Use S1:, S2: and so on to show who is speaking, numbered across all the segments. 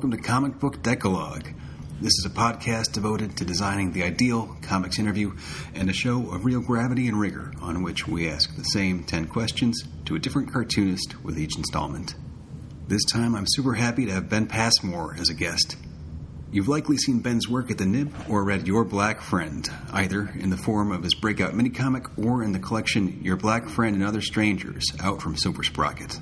S1: welcome to Comic Book Decalogue. This is a podcast devoted to designing the ideal comics interview and a show of real gravity and rigor on which we ask the same 10 questions to a different cartoonist with each installment. This time I'm super happy to have Ben Passmore as a guest. You've likely seen Ben's work at the Nib or read Your Black Friend, either in the form of his breakout mini comic or in the collection Your Black Friend and Other Strangers, out from Silver Sprocket.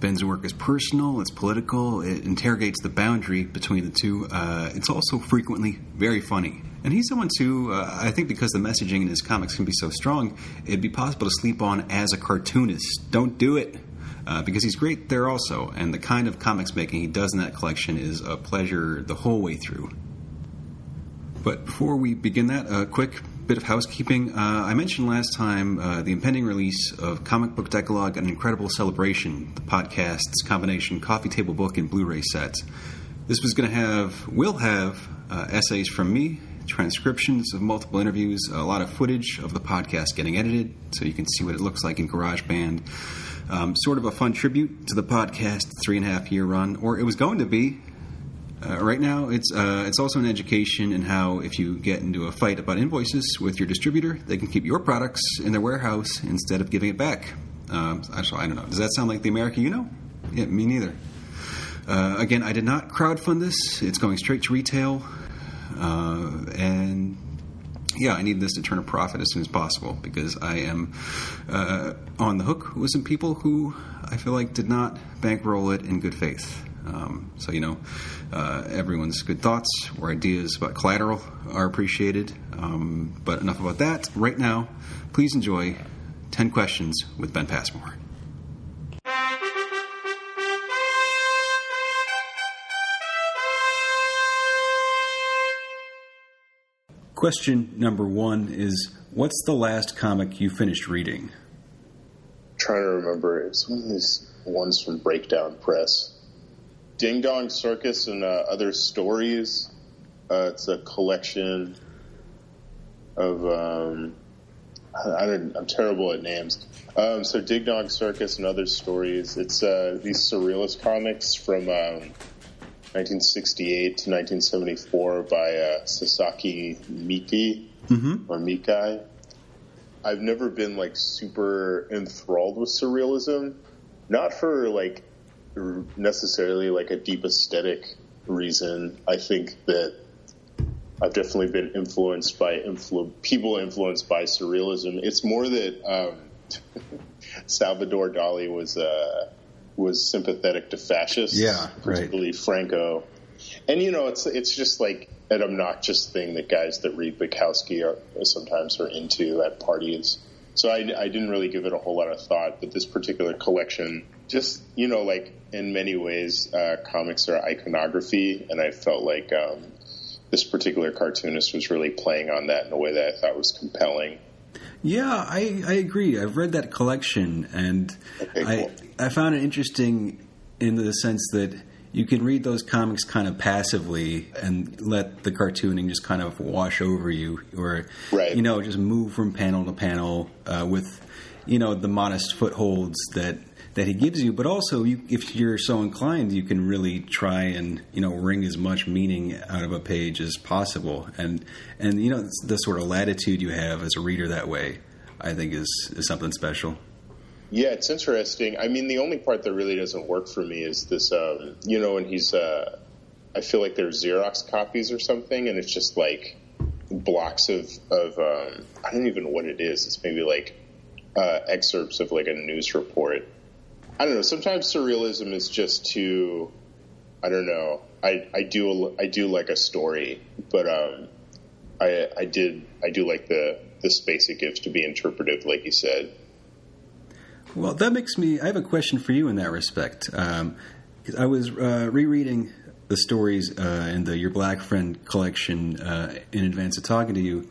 S1: Ben's work is personal, it's political, it interrogates the boundary between the two. Uh, it's also frequently very funny. And he's someone too, uh, I think because the messaging in his comics can be so strong, it'd be possible to sleep on as a cartoonist. Don't do it! Uh, because he's great there also, and the kind of comics making he does in that collection is a pleasure the whole way through. But before we begin that, a quick bit of housekeeping. Uh, I mentioned last time uh, the impending release of Comic Book Decalogue An Incredible Celebration, the podcast's combination coffee table book and Blu ray set. This was going to have, will have, uh, essays from me, transcriptions of multiple interviews, a lot of footage of the podcast getting edited so you can see what it looks like in GarageBand. Um, sort of a fun tribute to the podcast three and a half year run, or it was going to be. Uh, right now, it's uh, it's also an education in how if you get into a fight about invoices with your distributor, they can keep your products in their warehouse instead of giving it back. Um, actually, I don't know. Does that sound like the America you know? Yeah, me neither. Uh, again, I did not crowdfund this. It's going straight to retail, uh, and yeah, I need this to turn a profit as soon as possible because I am uh, on the hook with some people who I feel like did not bankroll it in good faith. Um, so, you know, uh, everyone's good thoughts or ideas about collateral are appreciated. Um, but enough about that. Right now, please enjoy 10 Questions with Ben Passmore. Question number one is What's the last comic you finished reading?
S2: I'm trying to remember. It's one of these ones from Breakdown Press. Ding Dong Circus and uh, Other Stories. Uh, it's a collection of. Um, I I'm terrible at names. Um, so Ding Dong Circus and Other Stories. It's uh, these surrealist comics from. Um, 1968 to 1974 by uh, Sasaki Miki
S1: mm-hmm.
S2: or Mikai. I've never been like super enthralled with surrealism, not for like necessarily like a deep aesthetic reason. I think that I've definitely been influenced by influ- people influenced by surrealism. It's more that um, Salvador Dali was. Uh, was sympathetic to fascists,
S1: yeah,
S2: particularly
S1: right.
S2: Franco. And you know, it's it's just like an obnoxious thing that guys that read Bukowski are sometimes are into at parties. So I, I didn't really give it a whole lot of thought, but this particular collection, just you know, like in many ways, uh, comics are iconography, and I felt like um, this particular cartoonist was really playing on that in a way that I thought was compelling.
S1: Yeah, I, I agree. I've read that collection, and
S2: Okay,
S1: I. I found it interesting in the sense that you can read those comics kind of passively and let the cartooning just kind of wash over you, or
S2: Right.
S1: you know, just move from panel to panel uh, with you know the modest footholds that that he gives you. But also, you, if you're so inclined, you can really try and you know wring as much meaning out of a page as possible, and and you know the sort of latitude you have as a reader that way. I think is is something special.
S2: Yeah, it's interesting. I mean, the only part that really doesn't work for me is this. Um, you know, when he's, uh, I feel like they're Xerox copies or something, and it's just like blocks of of. Um, I don't even know what it is. It's maybe like uh, excerpts of like a news report. I don't know. Sometimes surrealism is just too. I don't know. I I do I do like a story, but um, I I did I do like the the space it gives to be interpretive, like you said.
S1: Well, that makes me. I have a question for you in that respect. Um, I was uh, rereading the stories uh, in the Your Black Friend collection uh, in advance of talking to you,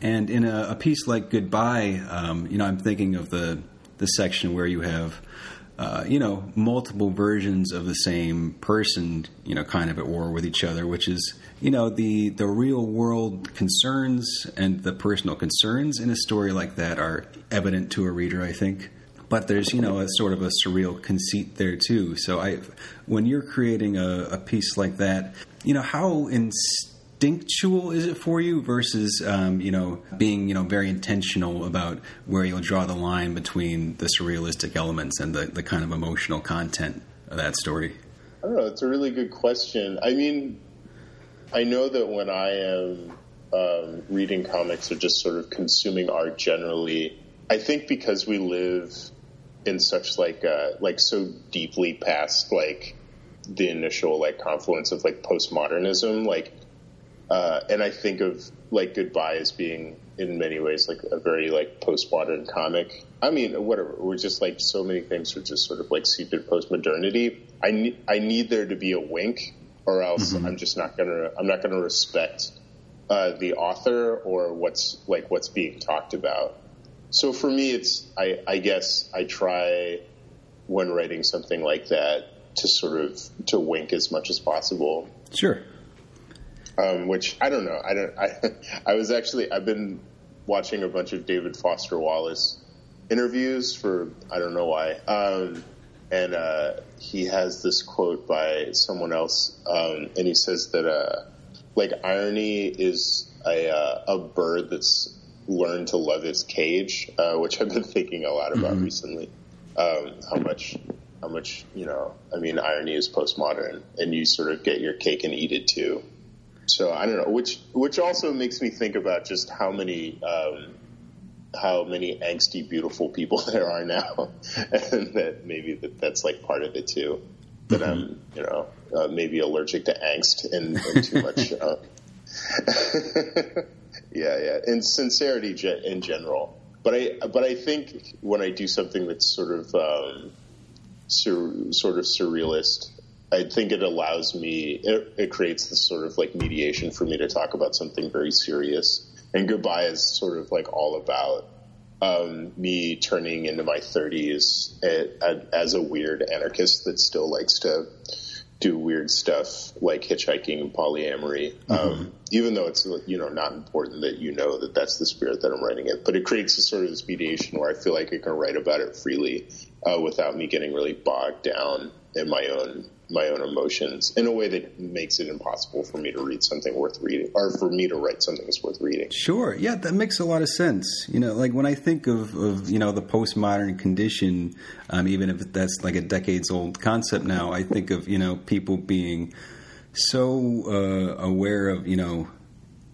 S1: and in a, a piece like Goodbye, um, you know, I'm thinking of the the section where you have. Uh, you know, multiple versions of the same person, you know, kind of at war with each other, which is, you know, the the real world concerns and the personal concerns in a story like that are evident to a reader, I think. but there's you know a sort of a surreal conceit there too. So I, when you're creating a, a piece like that, you know how instinctual is it for you versus um, you know being you know very intentional about where you'll draw the line between the surrealistic elements and the, the kind of emotional content of that story.
S2: I don't know. It's a really good question. I mean, I know that when I am um, reading comics or just sort of consuming art generally, I think because we live in such like uh, like so deeply past like the initial like confluence of like postmodernism like uh, and I think of like Goodbye as being in many ways like a very like postmodern comic. I mean, whatever. We're just like so many things are just sort of like seeped post modernity. I need I need there to be a wink, or else mm-hmm. I'm just not gonna I'm not gonna respect uh, the author or what's like what's being talked about. So for me, it's I, I guess I try when writing something like that to sort of to wink as much as possible.
S1: Sure.
S2: Um, which I don't know. I don't. I I was actually I've been watching a bunch of David Foster Wallace interviews for I don't know why. Um, and uh, he has this quote by someone else, um, and he says that uh, like irony is a uh, a bird that's learned to love its cage, uh, which I've been thinking a lot about mm-hmm. recently. Um, how much, how much, you know, I mean, irony is postmodern, and you sort of get your cake and eat it too. So I don't know, which which also makes me think about just how many um, how many angsty, beautiful people there are now, and that maybe that that's like part of it too. That mm-hmm. I'm, you know, uh, maybe allergic to angst and, and too much. Uh, yeah, yeah, and sincerity in general. But I, but I think when I do something that's sort of, um, sur- sort of surrealist, I think it allows me, it, it, creates this sort of like mediation for me to talk about something very serious. And goodbye is sort of like all about um, me turning into my 30s as a weird anarchist that still likes to do weird stuff like hitchhiking and polyamory. Mm-hmm. Um, even though it's you know not important that you know that that's the spirit that I'm writing it, but it creates a sort of this mediation where I feel like I can write about it freely uh, without me getting really bogged down in my own my own emotions in a way that makes it impossible for me to read something worth reading or for me to write something that's worth reading.
S1: Sure. Yeah, that makes a lot of sense. You know, like when I think of, of you know, the postmodern condition, um, even if that's like a decades old concept now, I think of, you know, people being so uh, aware of, you know,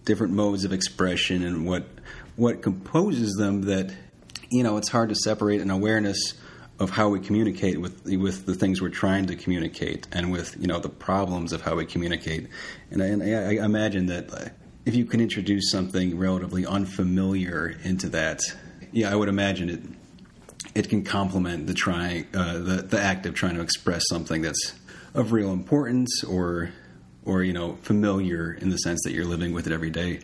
S1: different modes of expression and what what composes them that you know it's hard to separate an awareness of how we communicate with with the things we're trying to communicate and with you know the problems of how we communicate. And I, and I imagine that uh, if you can introduce something relatively unfamiliar into that yeah I would imagine it it can complement the trying uh, the the act of trying to express something that's of real importance or or you know familiar in the sense that you're living with it every day.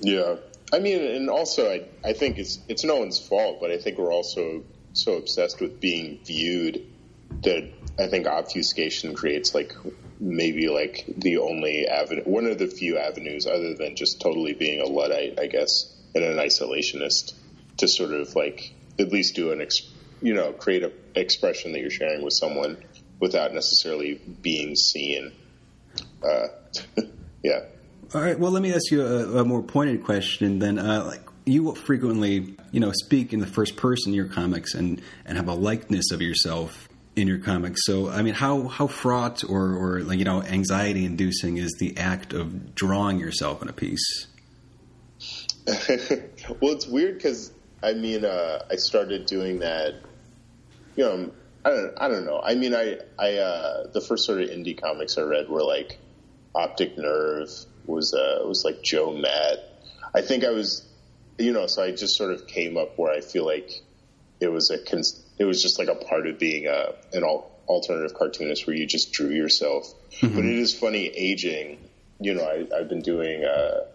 S2: Yeah. I mean, and also I, I think it's it's no one's fault, but I think we're also so obsessed with being viewed that I think obfuscation creates like maybe like the only avenue, one of the few avenues other than just totally being a luddite, I guess, and an isolationist to sort of like at least do an, ex, you know, create an expression that you're sharing with someone without necessarily being seen. Uh, yeah.
S1: All right. Well, let me ask you a, a more pointed question then. Uh, like, you frequently, you know, speak in the first person in your comics and and have a likeness of yourself in your comics. So, I mean, how how fraught or or like you know anxiety inducing is the act of drawing yourself in a piece?
S2: well, it's weird because I mean, uh, I started doing that. You know, I don't I don't know. I mean, I I uh, the first sort of indie comics I read were like Optic Nerve was uh, was like Joe Matt. I think I was you know, so I just sort of came up where I feel like it was a it was just like a part of being a an alternative cartoonist where you just drew yourself. Mm-hmm. But it is funny aging. You know, I, have been doing. Uh,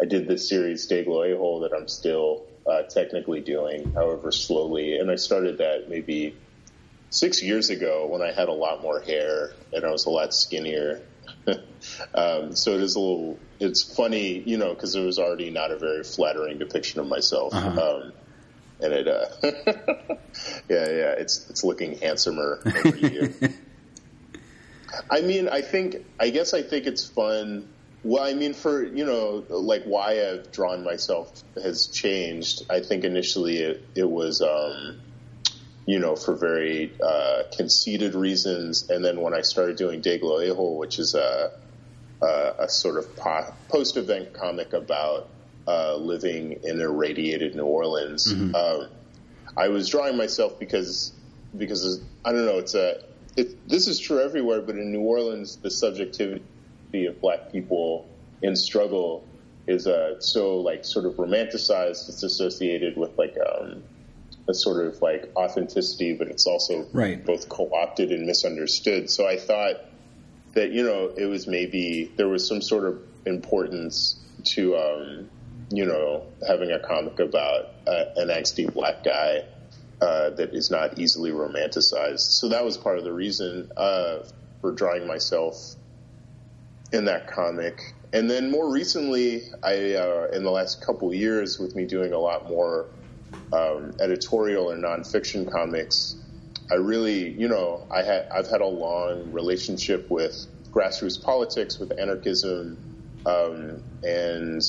S2: I did this series Glow A Hole that I'm still uh, technically doing, however slowly, and I started that maybe six years ago when I had a lot more hair and I was a lot skinnier um, so it is a little, it's funny, you know, because it was already not a very flattering depiction of myself. Uh-huh. Um, and it uh, yeah yeah it's it's looking handsomer every year. I mean, I think I guess I think it's fun. Well, I mean, for you know, like why I've drawn myself has changed. I think initially it, it was, um, you know, for very uh, conceited reasons, and then when I started doing Daygloayhole, which is a a, a sort of po- post-event comic about uh, living in irradiated New Orleans. Mm-hmm. Um, I was drawing myself because because I don't know. It's a it, this is true everywhere, but in New Orleans, the subjectivity of Black people in struggle is uh, so like sort of romanticized. It's associated with like um, a sort of like authenticity, but it's also
S1: right.
S2: both co-opted and misunderstood. So I thought that you know it was maybe there was some sort of importance to um, you know having a comic about uh, an angsty black guy uh, that is not easily romanticized. So that was part of the reason uh, for drawing myself in that comic. And then more recently, I uh, in the last couple years, with me doing a lot more um, editorial and nonfiction comics, I really, you know, I had I've had a long relationship with grassroots politics, with anarchism, um, and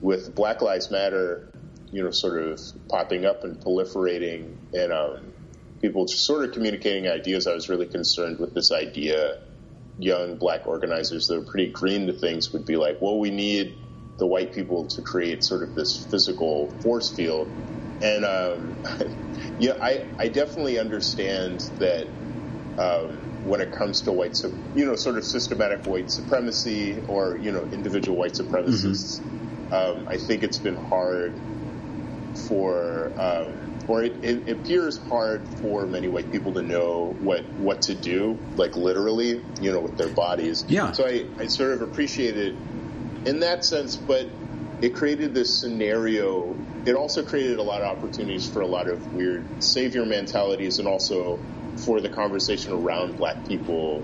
S2: with Black Lives Matter. You know, sort of popping up and proliferating, and um, people just sort of communicating ideas. I was really concerned with this idea. Young black organizers that are pretty green to things would be like, well, we need the white people to create sort of this physical force field. And um, yeah, I, I definitely understand that um, when it comes to white, you know, sort of systematic white supremacy or you know individual white supremacists, mm-hmm. um, I think it's been hard for, um, or it, it, appears hard for many white people to know what what to do, like literally, you know, with their bodies.
S1: Yeah.
S2: So I, I sort of appreciate it in that sense, but it created this scenario it also created a lot of opportunities for a lot of weird savior mentalities and also for the conversation around black people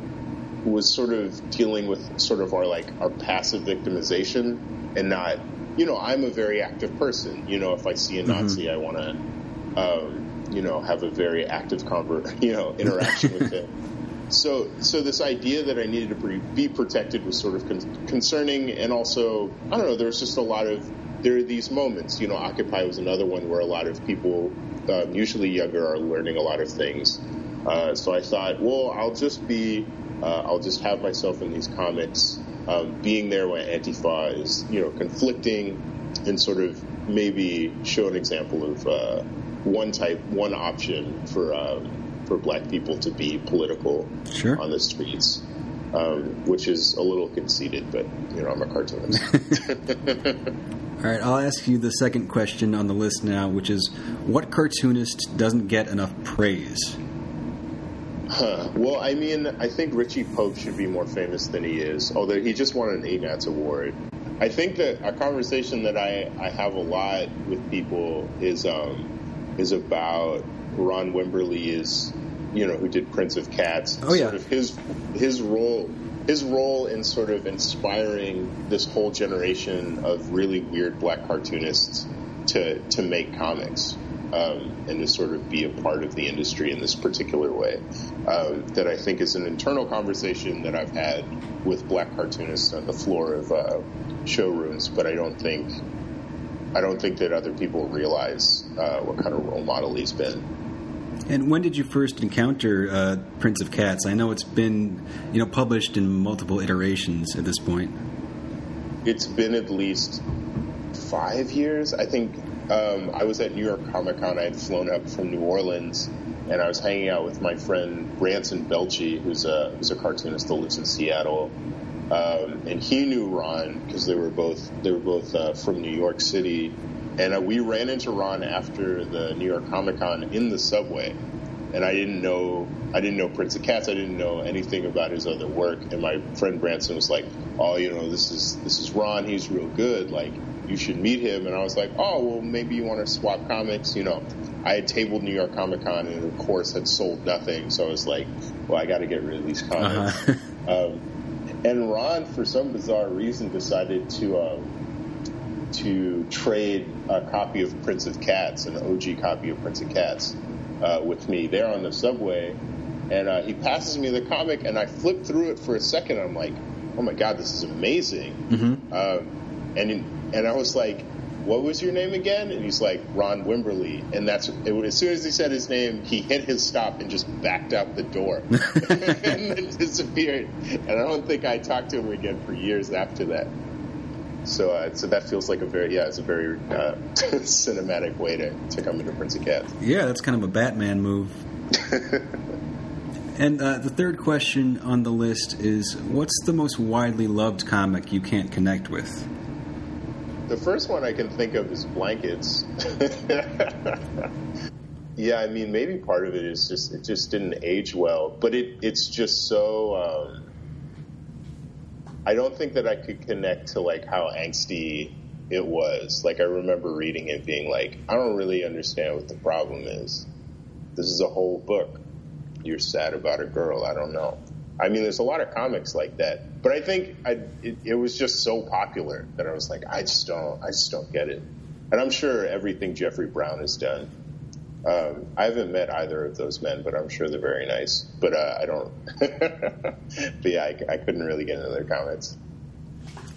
S2: who was sort of dealing with sort of our like our passive victimization and not you know i'm a very active person you know if i see a mm-hmm. nazi mm-hmm. i want to um, you know have a very active conver- you know interaction with him so so this idea that i needed to be protected was sort of con- concerning and also i don't know there's just a lot of there are these moments. You know, Occupy was another one where a lot of people, um, usually younger, are learning a lot of things. Uh, so I thought, well, I'll just be, uh, I'll just have myself in these comics, um, being there when Antifa is, you know, conflicting, and sort of maybe show an example of uh, one type, one option for um, for Black people to be political
S1: sure.
S2: on the streets. Um, which is a little conceited, but you know I'm a cartoonist.
S1: All right, I'll ask you the second question on the list now, which is what cartoonist doesn't get enough praise?
S2: Huh. Well, I mean, I think Richie Pope should be more famous than he is, although he just won an Ignatz award. I think that a conversation that I, I have a lot with people is um, is about Ron Wimberly is you know who did Prince of Cats.
S1: Oh yeah,
S2: sort of his his role his role in sort of inspiring this whole generation of really weird black cartoonists to to make comics um, and to sort of be a part of the industry in this particular way. Um, that I think is an internal conversation that I've had with black cartoonists on the floor of uh, showrooms, but I don't think I don't think that other people realize uh, what kind of role model he's been.
S1: And when did you first encounter uh, Prince of Cats? I know it's been, you know, published in multiple iterations at this point.
S2: It's been at least five years. I think um, I was at New York Comic Con. I had flown up from New Orleans, and I was hanging out with my friend Branson Belchi, who's a who's a cartoonist that lives in Seattle. Um, and he knew Ron because they were both they were both uh, from New York City and uh, we ran into Ron after the New York Comic Con in the subway, and I didn't know I didn't know Prince of Cats. I didn't know anything about his other work. And my friend Branson was like, "Oh, you know, this is this is Ron. He's real good. Like, you should meet him." And I was like, "Oh, well, maybe you want to swap comics." You know, I had tabled New York Comic Con, and of course had sold nothing. So I was like, "Well, I got to get rid of these comics." Uh-huh. um, and Ron, for some bizarre reason, decided to. Um, to trade a copy of Prince of Cats, an OG copy of Prince of Cats, uh, with me there on the subway. And uh, he passes me the comic, and I flip through it for a second. I'm like, "Oh my god, this is amazing!"
S1: Mm-hmm.
S2: Um, and and I was like, "What was your name again?" And he's like, "Ron Wimberly." And that's it, as soon as he said his name, he hit his stop and just backed out the door and then disappeared. And I don't think I talked to him again for years after that. So, uh, so that feels like a very, yeah, it's a very uh, cinematic way to, to come into Prince of Cats.
S1: Yeah, that's kind of a Batman move. and uh, the third question on the list is what's the most widely loved comic you can't connect with?
S2: The first one I can think of is Blankets. yeah, I mean, maybe part of it is just, it just didn't age well, but it, it's just so, um, I don't think that I could connect to like how angsty it was. Like I remember reading it being like, I don't really understand what the problem is. This is a whole book. You're sad about a girl. I don't know. I mean, there's a lot of comics like that, but I think I, it, it was just so popular that I was like, I just don't, I just don't get it. And I'm sure everything Jeffrey Brown has done. Um, I haven't met either of those men, but I'm sure they're very nice. But uh, I don't. but yeah, I, I, couldn't really get into their comments.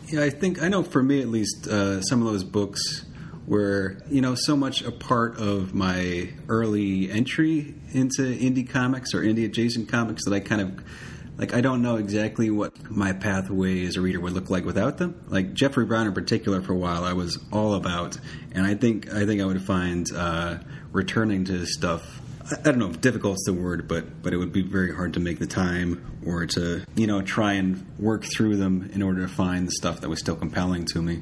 S1: Yeah, I think I know. For me, at least, uh, some of those books were you know so much a part of my early entry into indie comics or indie adjacent comics that I kind of like I don't know exactly what my pathway as a reader would look like without them. Like Jeffrey Brown in particular, for a while, I was all about, and I think I think I would find uh, returning to stuff. I, don't know if difficult's the word, but but it would be very hard to make the time or to you know try and work through them in order to find the stuff that was still compelling to me.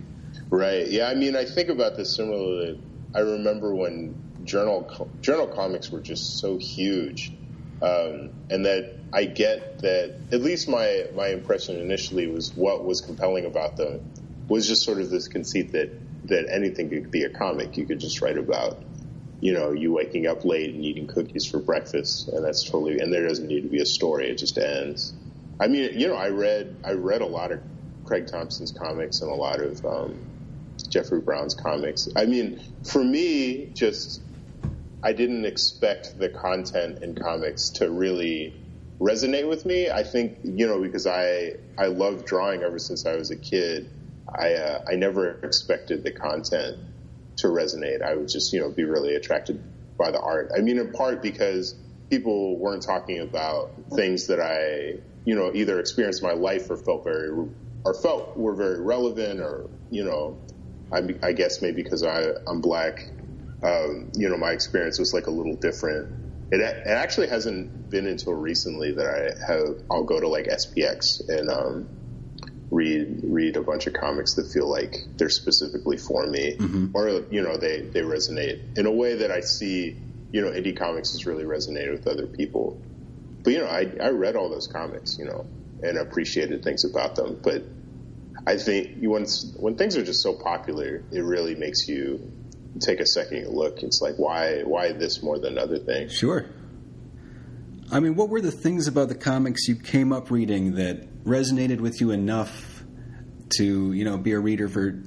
S2: Right. Yeah. I mean, I think about this similarly. I remember when journal journal comics were just so huge, um, and that I get that at least my my impression initially was what was compelling about them was just sort of this conceit that that anything could be a comic. You could just write about, you know, you waking up late and eating cookies for breakfast, and that's totally. And there doesn't need to be a story; it just ends. I mean, you know, I read I read a lot of Craig Thompson's comics and a lot of um, Jeffrey Brown's comics. I mean, for me, just I didn't expect the content in comics to really resonate with me. I think you know because I I love drawing ever since I was a kid. I uh, I never expected the content to resonate. I would just you know be really attracted by the art. I mean, in part because people weren't talking about things that I you know either experienced in my life or felt very or felt were very relevant or you know I, I guess maybe because I I'm black. Um, you know, my experience was like a little different it, it actually hasn't been until recently that I have I'll go to like SPX and um, read read a bunch of comics that feel like they're specifically for me mm-hmm. or you know they they resonate in a way that I see you know indie comics has really resonated with other people. But you know I I read all those comics you know and appreciated things about them, but I think you, when when things are just so popular, it really makes you take a second look. It's like why why this more than other things?
S1: Sure. I mean, what were the things about the comics you came up reading that resonated with you enough to you know be a reader for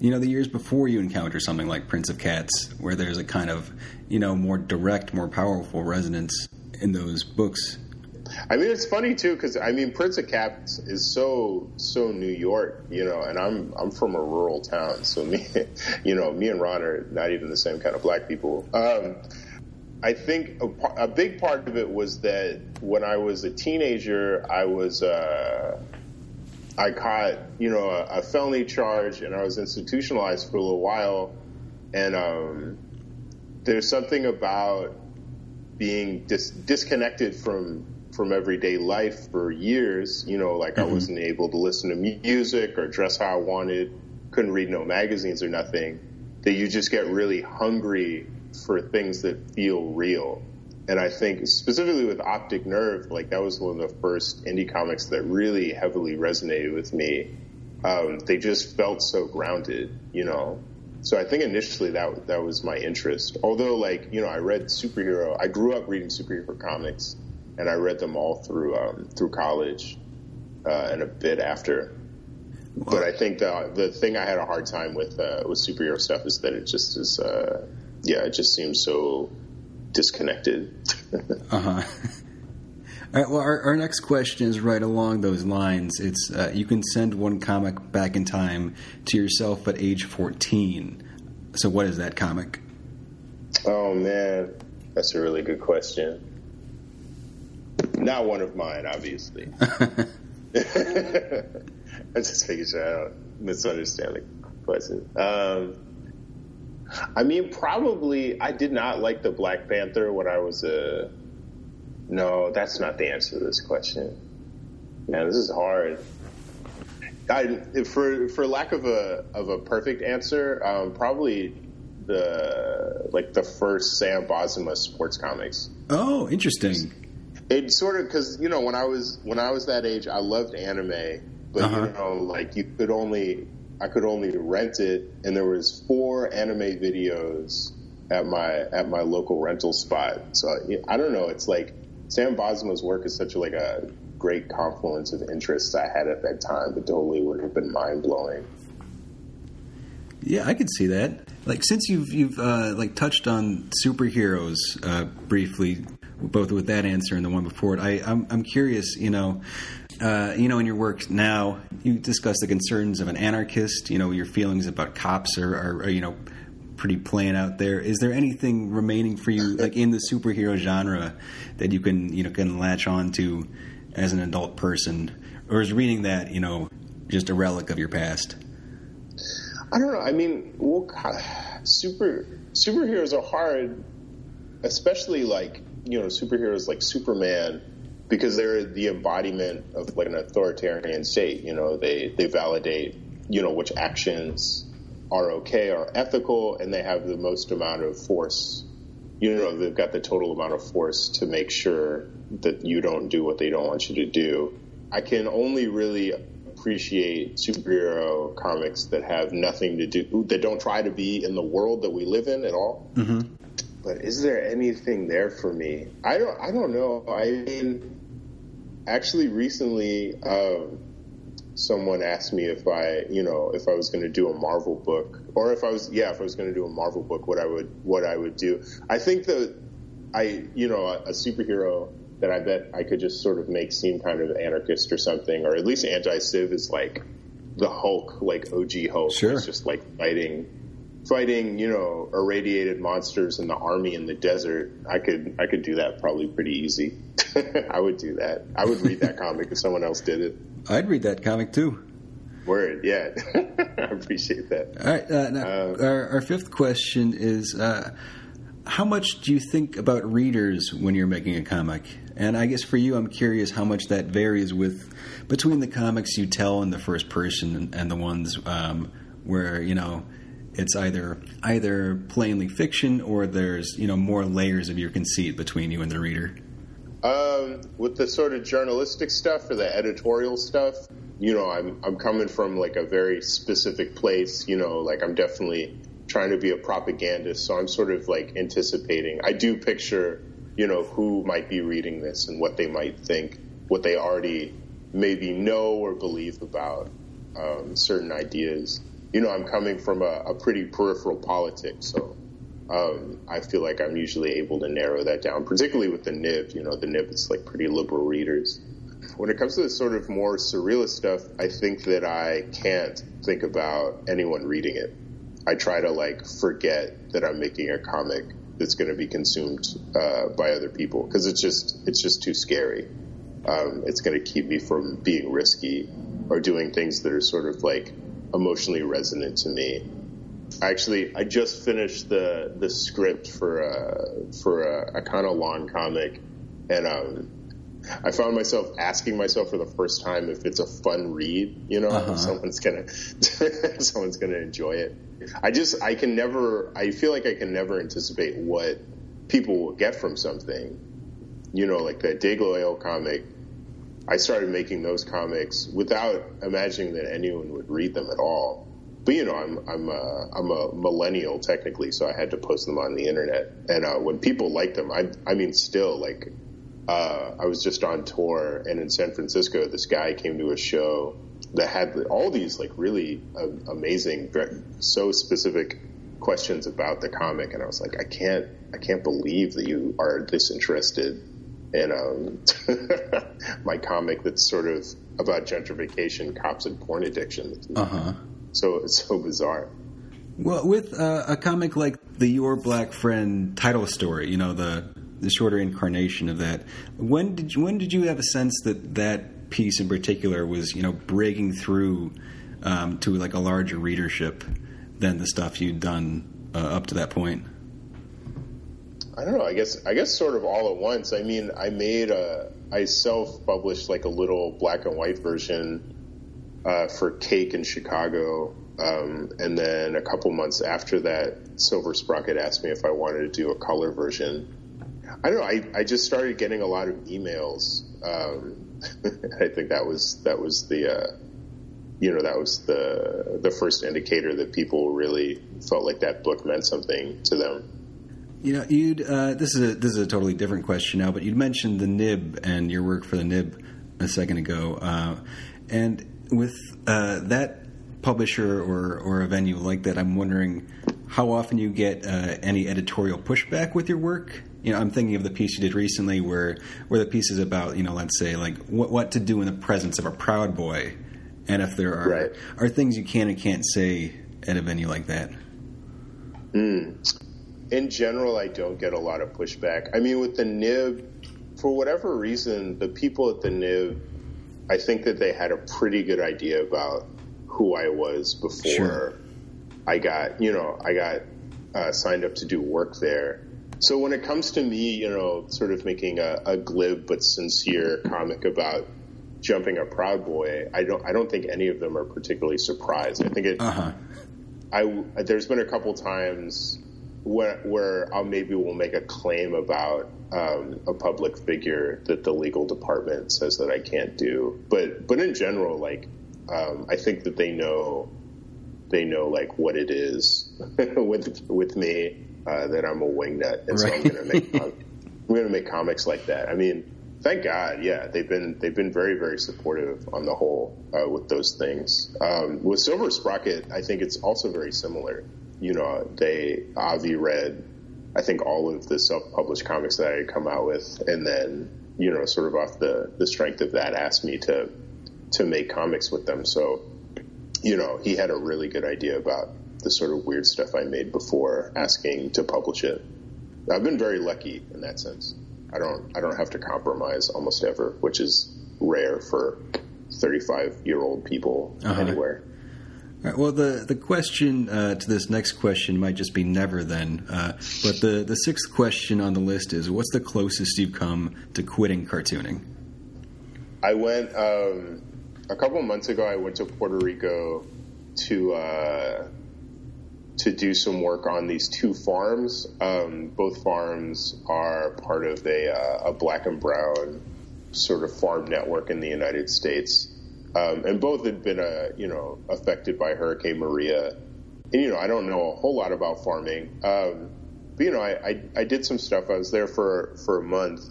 S1: you know the years before you encounter something like Prince of Cats, where there's a kind of you know more direct, more powerful resonance in those books
S2: I mean, it's funny too because I mean, Prince of Cats is so so New York, you know, and I'm I'm from a rural town, so me, you know, me and Ron are not even the same kind of black people. Um, I think a, a, big part of it was that when I was a teenager, I was uh, I caught you know a, a, felony charge, and I was institutionalized for a little while, and um, there's something about being dis- disconnected from from everyday life for years. You know, like mm-hmm. I wasn't able to listen to music or dress how I wanted, couldn't read no magazines or nothing. That you just get really hungry for things that feel real. And I think specifically with Optic Nerve, like that was one of the first indie comics that really heavily resonated with me. Um, they just felt so grounded, you know. So I think initially that that was my interest. Although, like you know, I read superhero. I grew up reading superhero comics, and I read them all through um, through college uh, and a bit after. But I think the the thing I had a hard time with uh, with superhero stuff is that it just is, uh, yeah, it just seems so disconnected.
S1: uh huh. All right, well, our, our, next question is right along those lines. It's uh, you can send one comic back in time to yourself at age 14. So, what is that comic?
S2: Oh, man. That's a really good question. Not one of mine, obviously. I'm just making sure I don't misunderstand the question. Um, I mean, probably I did not like the Black Panther when I was a. No, that's not the answer to this question. Man, this is hard. I, for for lack of a of a perfect answer, um, probably the like the first Sam Bosma sports comics.
S1: Oh, interesting.
S2: It sort of because you know when I was when I was that age, I loved anime, but uh-huh. you know like you could only I could only rent it, and there was four anime videos at my at my local rental spot. So I don't know. It's like Sam Bosma's work is such a, like a great confluence of interests I had at that time that totally would have been mind blowing.
S1: Yeah, I could see that. Like since you've you've uh, like touched on superheroes uh, briefly, both with that answer and the one before it, I I'm, I'm curious. You know, uh, you know, in your work now, you discuss the concerns of an anarchist. You know, your feelings about cops are, are, are you know pretty plain out there. Is there anything remaining for you, like in the superhero genre, that you can you know can latch on to as an adult person, or is reading that you know just a relic of your past?
S2: I don't know. I mean, well, super superheroes are hard, especially like you know superheroes like Superman because they're the embodiment of like an authoritarian state. You know, they they validate you know which actions are okay, are ethical, and they have the most amount of force. You know, they've got the total amount of force to make sure that you don't do what they don't want you to do. I can only really appreciate superhero comics that have nothing to do that don't try to be in the world that we live in at all. Mm-hmm. But is there anything there for me? I don't. I don't know. I mean, actually recently um, someone asked me if I, you know, if I was going to do a Marvel book, or if I was, yeah, if I was going to do a Marvel book, what I would, what I would do. I think that I, you know, a, a, superhero that I bet I could just sort of make seem kind of anarchist or something, or at least anti-civ is like the Hulk, like OG Hulk,
S1: sure.
S2: It's just like fighting fighting, you know, irradiated monsters in the army in the desert, I could I could do that probably pretty easy. I would do that. I would read that comic if someone else did it.
S1: I'd read that comic too.
S2: Word, yeah. I appreciate that.
S1: All right. Uh, now, um, our, our, fifth question is uh, How much do you think about readers when you're making a comic? And I guess for you, I'm curious how much that varies with between the comics you tell in the first person and, and the ones um, where, you know, it's either either plainly fiction or there's you know more layers of your conceit between you and the reader.
S2: Um, with the sort of journalistic stuff or the editorial stuff, you know, I'm I'm coming from like a very specific place. You know, like I'm definitely trying to be a propagandist, so I'm sort of like anticipating. I do picture, you know, who might be reading this and what they might think, what they already maybe know or believe about um, certain ideas you know, I'm coming from a, a pretty peripheral politics, so um, I feel like I'm usually able to narrow that down, particularly with the Nib. You know, the Nib is like pretty liberal readers. When it comes to the sort of more surrealist stuff, I think that I can't think about anyone reading it. I try to like forget that I'm making a comic that's going to be consumed uh, by other people because it's just it's just too scary. Um, it's going to keep me from being risky or doing things that are sort of like emotionally resonant to me. Actually, I just finished the the script for a for a, a kind of long comic, and um, I found myself asking myself for the first time if it's a fun read. You know, uh-huh. someone's gonna someone's gonna enjoy it. I just I can never. I feel like I can never anticipate what people will get from something. You know, like the Degloyal comic I started making those comics without imagining that anyone would read them at all. But you know, I'm I'm a, I'm a millennial technically, so I had to post them on the internet. And uh, when people liked them, I I mean, still like, uh, I was just on tour, and in San Francisco, this guy came to a show, that had all these like really uh, amazing, so specific questions about the comic, and I was like, I can't, I can't believe that you are this interested in um, my comic that's sort of about gentrification, cops, and porn addiction.
S1: Uh huh.
S2: So it's so bizarre.
S1: Well, with uh, a comic like the Your Black Friend title story, you know the the shorter incarnation of that. When did you, when did you have a sense that that piece in particular was you know breaking through um, to like a larger readership than the stuff you'd done uh, up to that point?
S2: I don't know. I guess I guess sort of all at once. I mean, I made a I self published like a little black and white version uh, for Cake in Chicago, um, and then a couple months after that, Silver Sprocket asked me if I wanted to do a color version. I don't know. I, I just started getting a lot of emails. Um, I think that was that was the uh, you know that was the the first indicator that people really felt like that book meant something to them.
S1: You know, you'd uh, this is a this is a totally different question now, but you'd mentioned the Nib and your work for the Nib a second ago, uh, and with uh, that publisher or or a venue like that, I'm wondering how often you get uh, any editorial pushback with your work. You know, I'm thinking of the piece you did recently, where where the piece is about, you know, let's say like what what to do in the presence of a proud boy, and if there are
S2: right.
S1: are things you can and can't say at a venue like that.
S2: Mm in general, I don't get a lot of pushback. I mean, with the nib, for whatever reason, the people at the nib, I think that they had a pretty good idea about who I was before
S1: sure.
S2: I got, you know, I got uh, signed up to do work there. So when it comes to me, you know, sort of making a, a glib but sincere comic about jumping a proud boy, I don't, I don't think any of them are particularly surprised. I think it.
S1: Uh-huh.
S2: I there's been a couple times where, where I'll maybe will make a claim about um, a public figure that the legal department says that I can't do. But but in general, like um, I think that they know they know like what it is with with me uh, that I'm a wingnut, and right. so I'm gonna make I'm gonna make comics like that. I mean. Thank God, yeah, they've been they've been very very supportive on the whole uh, with those things. Um, with Silver Sprocket, I think it's also very similar you know, they Avi read, I think all of the self-published comics that I had come out with, and then you know, sort of off the the strength of that, asked me to to make comics with them. So, you know, he had a really good idea about the sort of weird stuff I made before asking to publish it. I've been very lucky in that sense. I don't I don't have to compromise almost ever, which is rare for 35 year old people uh-huh. anywhere.
S1: Right, well, the the question uh, to this next question might just be never then. Uh, but the the sixth question on the list is: What's the closest you've come to quitting cartooning?
S2: I went um, a couple months ago. I went to Puerto Rico to uh, to do some work on these two farms. Um, both farms are part of a, uh, a black and brown sort of farm network in the United States. Um, and both had been, uh, you know, affected by Hurricane Maria. And, you know, I don't know a whole lot about farming. Um, but, you know, I, I, I, did some stuff. I was there for, for a month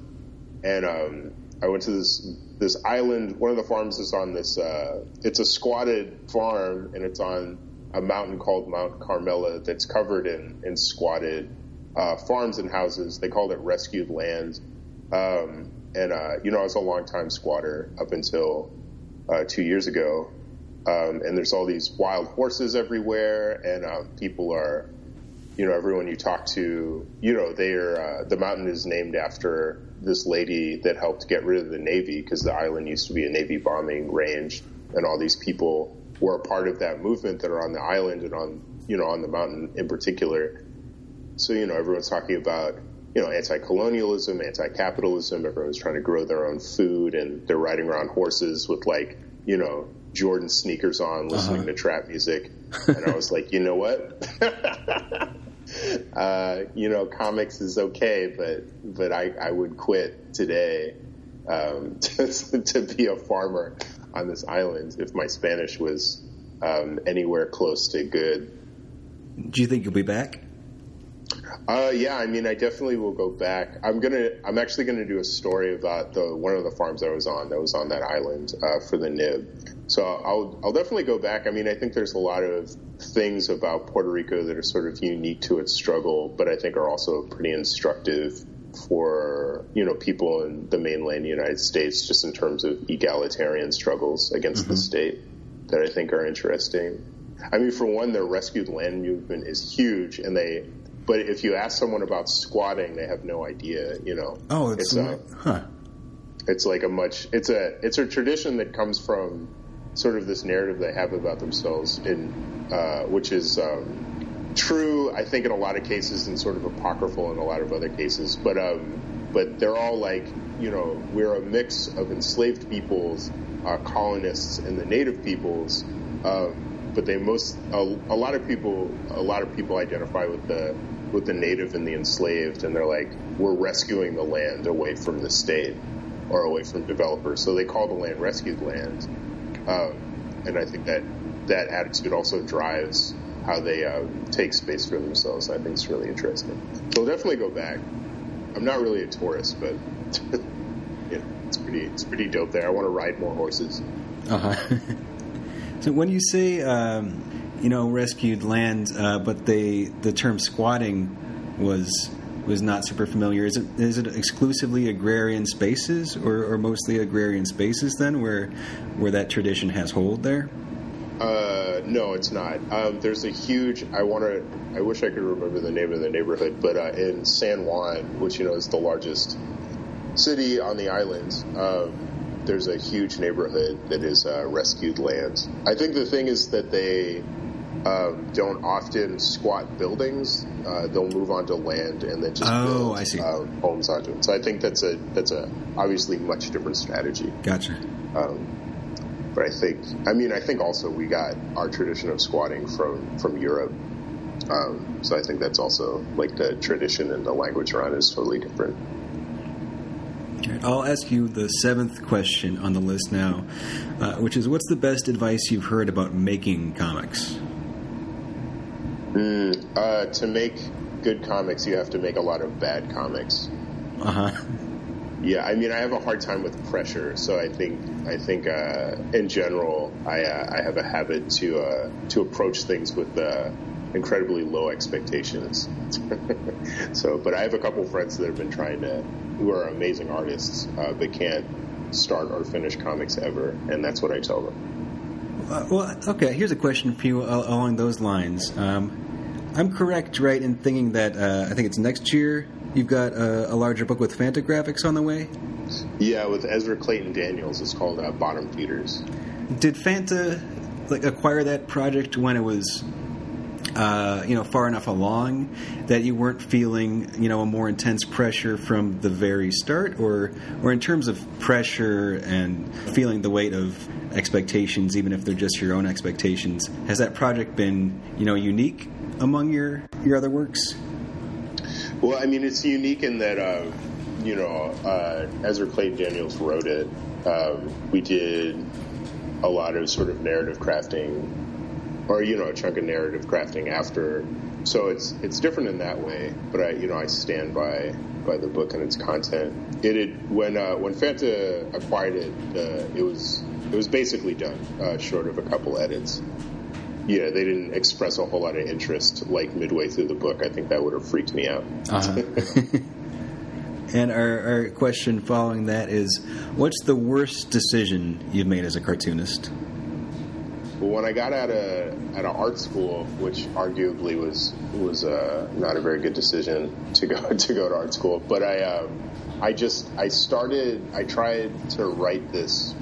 S2: and, um, I went to this, this island. One of the farms is on this, uh, it's a squatted farm and it's on a mountain called Mount Carmela that's covered in, in squatted, uh, farms and houses. They called it rescued land. Um, and, uh, you know, I was a long time squatter up until uh, two years ago. Um, and there's all these wild horses everywhere, and um, people are, you know, everyone you talk to, you know, they're uh, the mountain is named after this lady that helped get rid of the Navy because the island used to be a Navy bombing range, and all these people were a part of that movement that are on the island and on, you know, on the mountain in particular. So you know, everyone's talking about you know, anti-colonialism, anti-capitalism. Everyone's trying to grow their own food, and they're riding around horses with like, you know, Jordan sneakers on, listening uh-huh. to trap music. And I was like, you know what? uh, you know, comics is okay, but but I, I would quit today um, to, to be a farmer on this island if my Spanish was um, anywhere close to good.
S1: Do you think you'll be back?
S2: Uh, yeah, I mean, I definitely will go back. I'm gonna, I'm actually gonna do a story about the one of the farms I was on that was on that island uh, for the Nib. so I'll I'll definitely go back. I mean, I think there's a lot of things about Puerto Rico that are sort of unique to its struggle, but I think are also pretty instructive for you know people in the mainland United States, just in terms of egalitarian struggles against mm-hmm. the state that I think are interesting. I mean, for one, their rescued land movement is huge, and they. But if you ask someone about squatting, they have no idea. You know.
S1: Oh, it's, it's a, huh.
S2: It's like a much. It's a. It's a tradition that comes from sort of this narrative they have about themselves, in uh, which is um, true, I think, in a lot of cases, and sort of apocryphal in a lot of other cases. But um, but they're all like, you know, we're a mix of enslaved peoples, uh, colonists, and the native peoples. Um, but they most a, a lot of people a lot of people identify with the with the native and the enslaved, and they're like, we're rescuing the land away from the state or away from developers. So they call the land rescued land. Um, and I think that that attitude also drives how they uh, take space for themselves. I think it's really interesting. So I'll definitely go back. I'm not really a tourist, but yeah, it's pretty it's pretty dope there. I want to ride more horses.
S1: Uh huh. so when you say um, you know rescued land, uh, but they the term squatting was was not super familiar. Is it is it exclusively agrarian spaces, or, or mostly agrarian spaces then, where where that tradition has hold there?
S2: Uh, no, it's not. Um, there's a huge. I want to. I wish I could remember the name of the neighborhood, but uh, in San Juan, which you know is the largest city on the island, um, there's a huge neighborhood that is uh, rescued land. I think the thing is that they um, don't often squat buildings. Uh, they'll move onto land and then just
S1: oh,
S2: build
S1: I see.
S2: Uh, homes onto it. So I think that's a that's a obviously much different strategy.
S1: Gotcha.
S2: Um, but I think I mean I think also we got our tradition of squatting from from Europe. Um, so I think that's also like the tradition and the language around it is totally different.
S1: I'll ask you the seventh question on the list now, uh, which is what's the best advice you've heard about making comics?
S2: Mm, uh, to make good comics, you have to make a lot of bad comics.
S1: Uh huh.
S2: Yeah, I mean, I have a hard time with pressure, so I think I think uh, in general, I uh, I have a habit to uh, to approach things with uh, incredibly low expectations. so, but I have a couple friends that have been trying to, who are amazing artists, uh, but can't start or finish comics ever, and that's what I tell them.
S1: Uh, well, okay. Here's a question for you along those lines. Um, I'm correct, right, in thinking that uh, I think it's next year you've got a, a, larger book with Fantagraphics on the way.
S2: Yeah, with Ezra Clayton Daniels. It's called uh, Bottom Feeders.
S1: Did Fanta like acquire that project when it was, uh, you know, far enough along that you weren't feeling, you know, a more intense pressure from the very start, or, or in terms of pressure and feeling the weight of expectations, even if they're just your own expectations, has that project been, you know, unique among your your other works?
S2: Well, I mean, it's unique in that uh, you know uh, Ezra Clayton Daniels wrote it. Um, we did a lot of sort of narrative crafting, or you know, a chunk of narrative crafting after. So it's it's different in that way. But I you know I stand by by the book and its content. It had when uh, when Fanta acquired it, uh, it was it was basically done, uh, short of a couple edits yeah, they didn't express a whole lot of interest like midway through the book. I think that would have freaked me out.
S1: Uh-huh. and our, our question following that is what's the worst decision you've made as a cartoonist?
S2: Well, when I got out of out of art school, which arguably was was uh, not a very good decision to go to go to art school, but I um, I just I started I tried to write this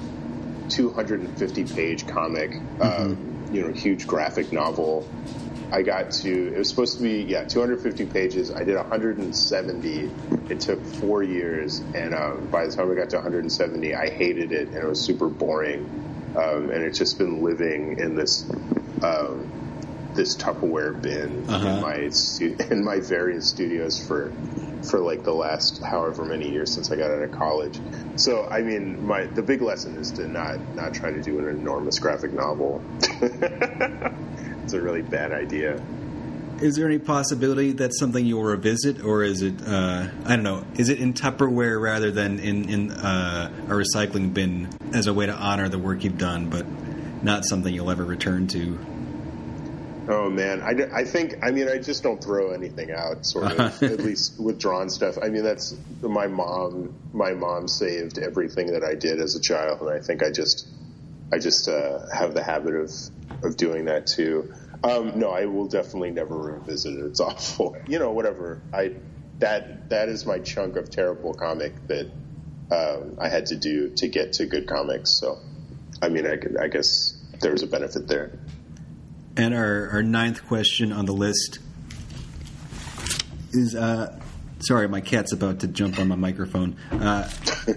S2: 250 page comic. Mm-hmm. Um, you know huge graphic novel. I got to it was supposed to be yeah 250 pages. I did 170. It took four years, and um, by the time I got to 170, I hated it and it was super boring. Um, and it's just been living in this um, this Tupperware bin uh-huh. in my stu- in my various studios for for like the last however many years since I got out of college. So I mean, my the big lesson is to not not try to do an enormous graphic novel. it's a really bad idea.
S1: Is there any possibility that's something you'll revisit, or is it uh, I don't know? Is it in Tupperware rather than in in uh, a recycling bin as a way to honor the work you've done? But not something you'll ever return to.
S2: Oh man, I, I think I mean I just don't throw anything out. Sort of, at least with drawn stuff. I mean that's my mom. My mom saved everything that I did as a child, and I think I just I just uh, have the habit of of doing that too. Um, no, I will definitely never revisit it. It's awful. You know, whatever. I that that is my chunk of terrible comic that um, I had to do to get to good comics. So, I mean, I, I guess there's a benefit there.
S1: And our, our ninth question on the list is uh, sorry, my cat's about to jump on my microphone. Uh,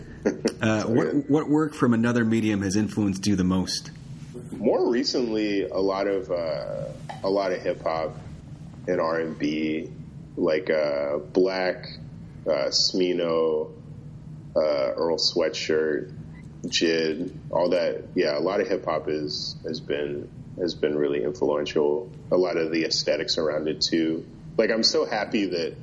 S1: uh, what, what work from another medium has influenced you the most?
S2: More recently, a lot of uh, a lot of hip hop and R and B, like uh, Black, uh, Smino, Earl Sweatshirt, JID, all that. Yeah, a lot of hip hop is has been has been really influential. A lot of the aesthetics around it too. Like I'm so happy that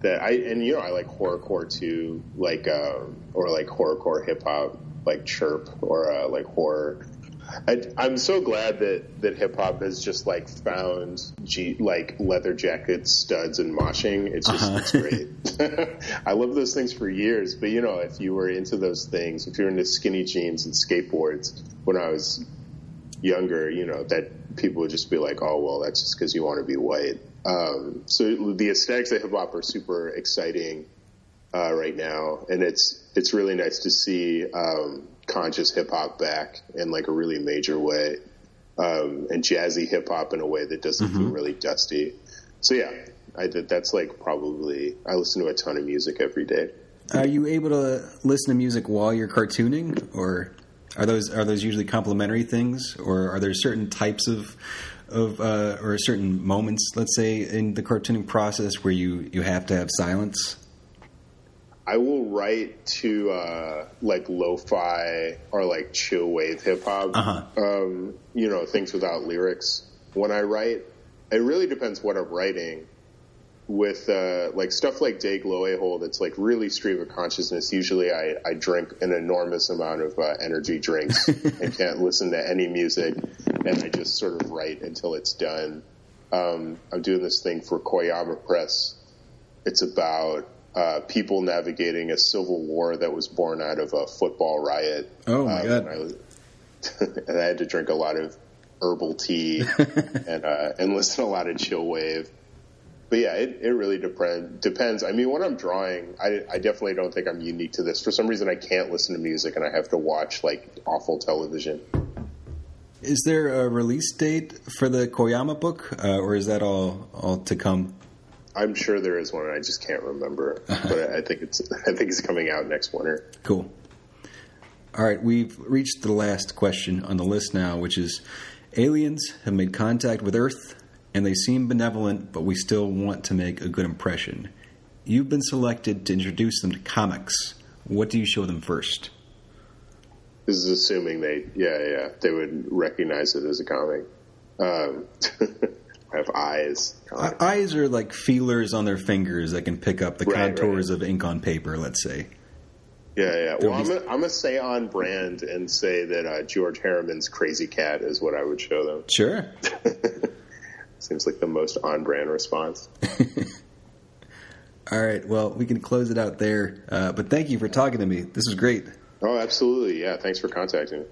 S2: that I and you know I like horrorcore too, like um, or like horrorcore hip hop, like chirp or uh, like horror. I, am so glad that that hip hop has just like found G, like leather jackets, studs, and moshing. It's just uh-huh. it's great. I love those things for years, but you know, if you were into those things, if you're into skinny jeans and skateboards, when I was younger, you know, that people would just be like, oh, well, that's just because you want to be white. Um, so the aesthetics of hip hop are super exciting uh, right now, and it's it's really nice to see um, conscious hip hop back in like a really major way, um, and jazzy hip hop in a way that doesn't mm-hmm. feel really dusty. So yeah, I did. That's like probably I listen to a ton of music every day.
S1: Are you able to listen to music while you're cartooning, or are those are those usually complementary things, or are there certain types of of uh, or certain moments, let's say, in the cartooning process where you you have to have silence?
S2: I will write to uh, like lo-fi or like chill wave hip hop. Uh-huh. Um, you know, things without lyrics. When I write, it really depends what I'm writing with uh, like stuff like Daygloayhole that's like really stream of consciousness. Usually, I, I drink an enormous amount of uh, energy drinks and can't listen to any music, and I just sort of write until it's done. Um, I'm doing this thing for Koyama Press. It's about uh, people navigating a civil war that was born out of a football riot.
S1: Oh my god!
S2: I was, and I had to drink a lot of herbal tea and uh, and listen to a lot of chill wave but yeah, it, it really depend, depends. I mean, when I'm drawing, I, I definitely don't think I'm unique to this. For some reason, I can't listen to music and I have to watch like awful television.
S1: Is there a release date for the Koyama book, uh, or is that all all to come?
S2: I'm sure there is one. I just can't remember, but I think it's I think it's coming out next winter.
S1: Cool. All right, we've reached the last question on the list now, which is: aliens have made contact with Earth and they seem benevolent, but we still want to make a good impression. You've been selected to introduce them to comics. What do you show them first?
S2: This is assuming they, yeah, yeah, they would recognize it as a comic. Um, have eyes.
S1: Eyes are like feelers on their fingers that can pick up the right, contours right. of ink on paper. Let's say.
S2: Yeah, yeah. Well, I'm gonna, I'm say on brand and say that uh, George Herriman's Krazy Kat is what I would show them.
S1: Sure.
S2: Seems like the most on brand response.
S1: All right. Well, we can close it out there. Uh, but thank you for talking to me. This was great.
S2: Oh, absolutely. Yeah. Thanks for contacting me.